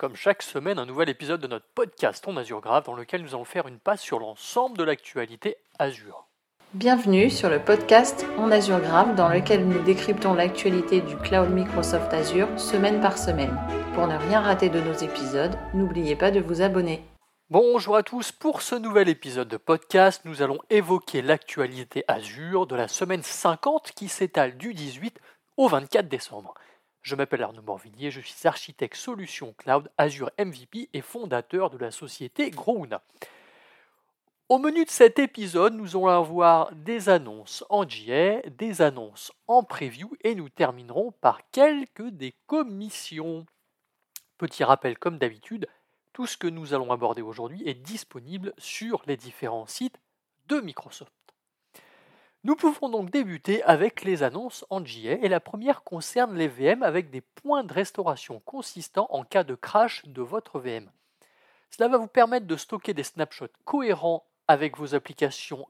Comme chaque semaine, un nouvel épisode de notre podcast On Azure Grave dans lequel nous allons faire une passe sur l'ensemble de l'actualité Azure. Bienvenue sur le podcast On Azure Grave dans lequel nous décryptons l'actualité du cloud Microsoft Azure semaine par semaine. Pour ne rien rater de nos épisodes, n'oubliez pas de vous abonner. Bonjour à tous, pour ce nouvel épisode de podcast, nous allons évoquer l'actualité Azure de la semaine 50 qui s'étale du 18 au 24 décembre. Je m'appelle Arnaud Morvillier, je suis architecte solution cloud Azure MVP et fondateur de la société Grouna. Au menu de cet épisode, nous allons avoir des annonces en GA, des annonces en preview et nous terminerons par quelques des commissions. Petit rappel comme d'habitude, tout ce que nous allons aborder aujourd'hui est disponible sur les différents sites de Microsoft. Nous pouvons donc débuter avec les annonces en GA et la première concerne les VM avec des points de restauration consistants en cas de crash de votre VM. Cela va vous permettre de stocker des snapshots cohérents avec vos applications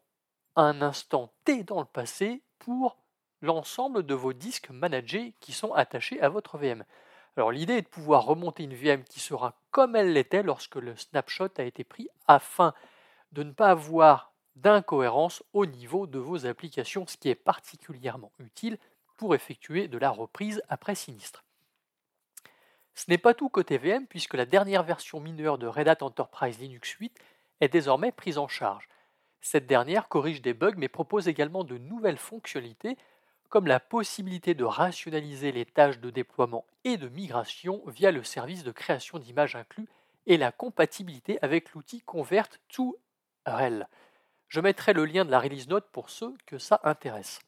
à un instant T dans le passé pour l'ensemble de vos disques managés qui sont attachés à votre VM. Alors l'idée est de pouvoir remonter une VM qui sera comme elle l'était lorsque le snapshot a été pris afin de ne pas avoir d'incohérence au niveau de vos applications, ce qui est particulièrement utile pour effectuer de la reprise après sinistre. Ce n'est pas tout côté VM puisque la dernière version mineure de Red Hat Enterprise Linux 8 est désormais prise en charge. Cette dernière corrige des bugs mais propose également de nouvelles fonctionnalités comme la possibilité de rationaliser les tâches de déploiement et de migration via le service de création d'images inclus et la compatibilité avec l'outil Convert2RL. Je mettrai le lien de la release note pour ceux que ça intéresse.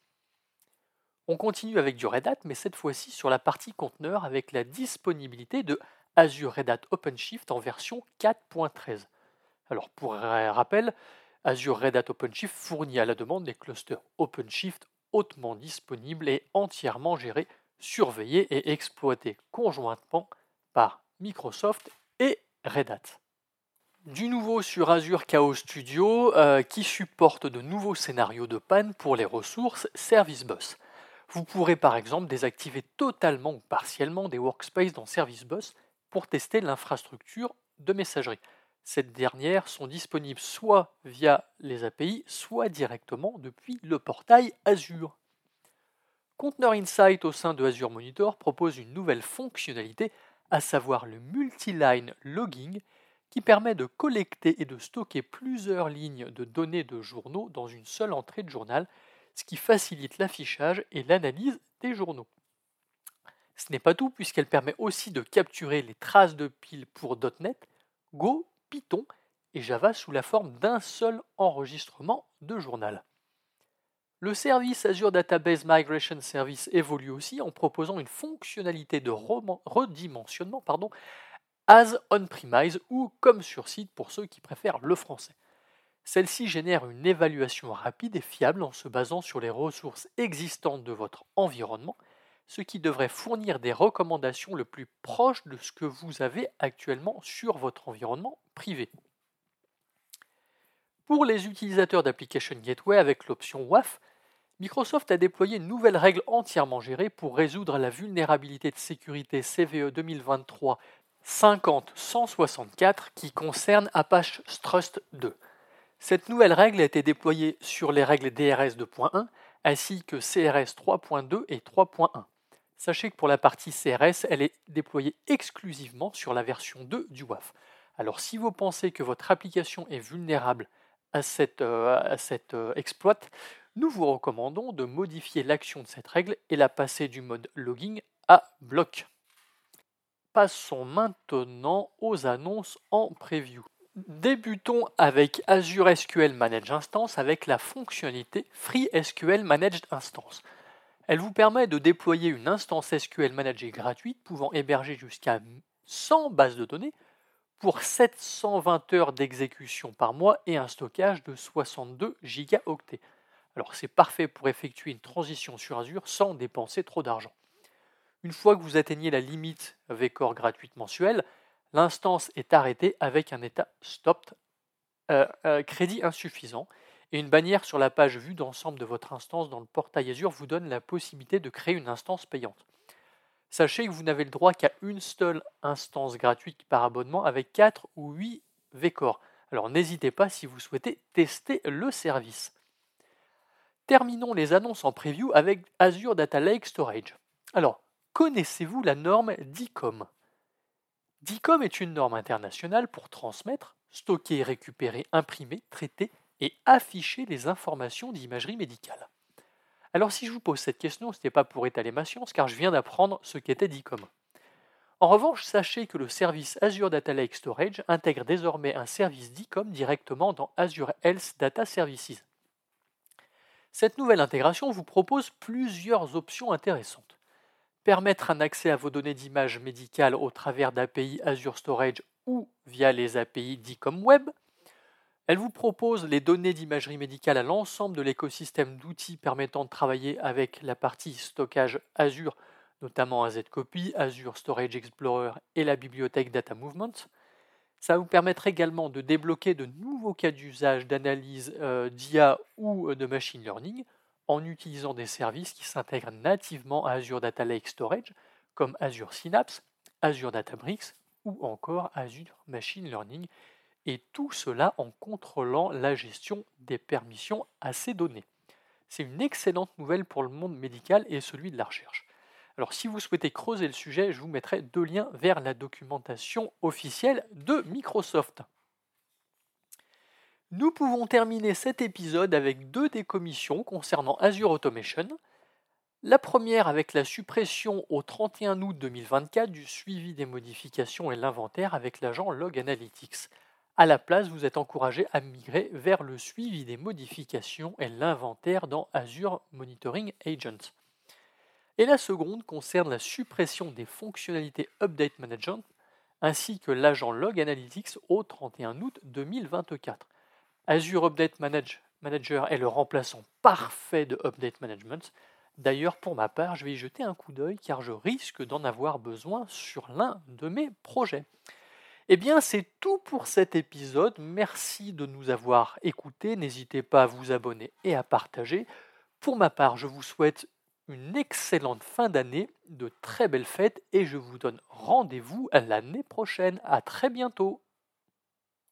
On continue avec du Red Hat, mais cette fois-ci sur la partie conteneur avec la disponibilité de Azure Red Hat OpenShift en version 4.13. Alors pour rappel, Azure Red Hat OpenShift fournit à la demande des clusters OpenShift hautement disponibles et entièrement gérés, surveillés et exploités conjointement par Microsoft et Red Hat du nouveau sur Azure Chaos Studio euh, qui supporte de nouveaux scénarios de panne pour les ressources Service Bus. Vous pourrez par exemple désactiver totalement ou partiellement des workspaces dans Service Bus pour tester l'infrastructure de messagerie. Ces dernières sont disponibles soit via les API, soit directement depuis le portail Azure. Container Insight au sein de Azure Monitor propose une nouvelle fonctionnalité, à savoir le multi-line logging qui permet de collecter et de stocker plusieurs lignes de données de journaux dans une seule entrée de journal, ce qui facilite l'affichage et l'analyse des journaux. Ce n'est pas tout puisqu'elle permet aussi de capturer les traces de piles pour .NET, Go, Python et Java sous la forme d'un seul enregistrement de journal. Le service Azure Database Migration Service évolue aussi en proposant une fonctionnalité de redimensionnement pardon, as on-premise ou comme sur site pour ceux qui préfèrent le français. Celle-ci génère une évaluation rapide et fiable en se basant sur les ressources existantes de votre environnement, ce qui devrait fournir des recommandations le plus proches de ce que vous avez actuellement sur votre environnement privé. Pour les utilisateurs d'Application Gateway avec l'option WAF, Microsoft a déployé une nouvelle règle entièrement gérée pour résoudre la vulnérabilité de sécurité CVE 2023 50-164 qui concerne Apache Trust 2. Cette nouvelle règle a été déployée sur les règles DRS 2.1 ainsi que CRS 3.2 et 3.1. Sachez que pour la partie CRS, elle est déployée exclusivement sur la version 2 du WAF. Alors si vous pensez que votre application est vulnérable à cette, euh, euh, exploit, nous vous recommandons de modifier l'action de cette règle et la passer du mode logging à bloc. Passons maintenant aux annonces en preview. Débutons avec Azure SQL Managed Instance avec la fonctionnalité Free SQL Managed Instance. Elle vous permet de déployer une instance SQL managée gratuite pouvant héberger jusqu'à 100 bases de données pour 720 heures d'exécution par mois et un stockage de 62 gigaoctets. Alors c'est parfait pour effectuer une transition sur Azure sans dépenser trop d'argent. Une fois que vous atteignez la limite VCore gratuite mensuelle, l'instance est arrêtée avec un état stopped, euh, euh, crédit insuffisant, et une bannière sur la page vue d'ensemble de votre instance dans le portail Azure vous donne la possibilité de créer une instance payante. Sachez que vous n'avez le droit qu'à une seule instance gratuite par abonnement avec 4 ou 8 VCore. Alors n'hésitez pas si vous souhaitez tester le service. Terminons les annonces en preview avec Azure Data Lake Storage. Alors, connaissez-vous la norme DICOM DICOM est une norme internationale pour transmettre, stocker, récupérer, imprimer, traiter et afficher les informations d'imagerie médicale. Alors si je vous pose cette question, ce n'est pas pour étaler ma science, car je viens d'apprendre ce qu'était DICOM. En revanche, sachez que le service Azure Data Lake Storage intègre désormais un service DICOM directement dans Azure Health Data Services. Cette nouvelle intégration vous propose plusieurs options intéressantes. Permettre un accès à vos données d'image médicale au travers d'API Azure Storage ou via les API DICOM Web, elle vous propose les données d'imagerie médicale à l'ensemble de l'écosystème d'outils permettant de travailler avec la partie stockage Azure, notamment AZCopy, Azure Storage Explorer et la bibliothèque Data Movement. Ça vous permettre également de débloquer de nouveaux cas d'usage d'analyse euh, d'IA ou euh, de machine learning en utilisant des services qui s'intègrent nativement à Azure Data Lake Storage, comme Azure Synapse, Azure Databricks ou encore Azure Machine Learning, et tout cela en contrôlant la gestion des permissions à ces données. C'est une excellente nouvelle pour le monde médical et celui de la recherche. Alors si vous souhaitez creuser le sujet, je vous mettrai deux liens vers la documentation officielle de Microsoft. Nous pouvons terminer cet épisode avec deux décommissions concernant Azure Automation. La première avec la suppression au 31 août 2024 du suivi des modifications et l'inventaire avec l'agent Log Analytics. À la place, vous êtes encouragé à migrer vers le suivi des modifications et l'inventaire dans Azure Monitoring Agent. Et la seconde concerne la suppression des fonctionnalités Update Management ainsi que l'agent Log Analytics au 31 août 2024. Azure Update Manager est le remplaçant parfait de Update Management. D'ailleurs, pour ma part, je vais y jeter un coup d'œil car je risque d'en avoir besoin sur l'un de mes projets. Eh bien, c'est tout pour cet épisode. Merci de nous avoir écoutés. N'hésitez pas à vous abonner et à partager. Pour ma part, je vous souhaite une excellente fin d'année, de très belles fêtes et je vous donne rendez-vous l'année prochaine. À très bientôt.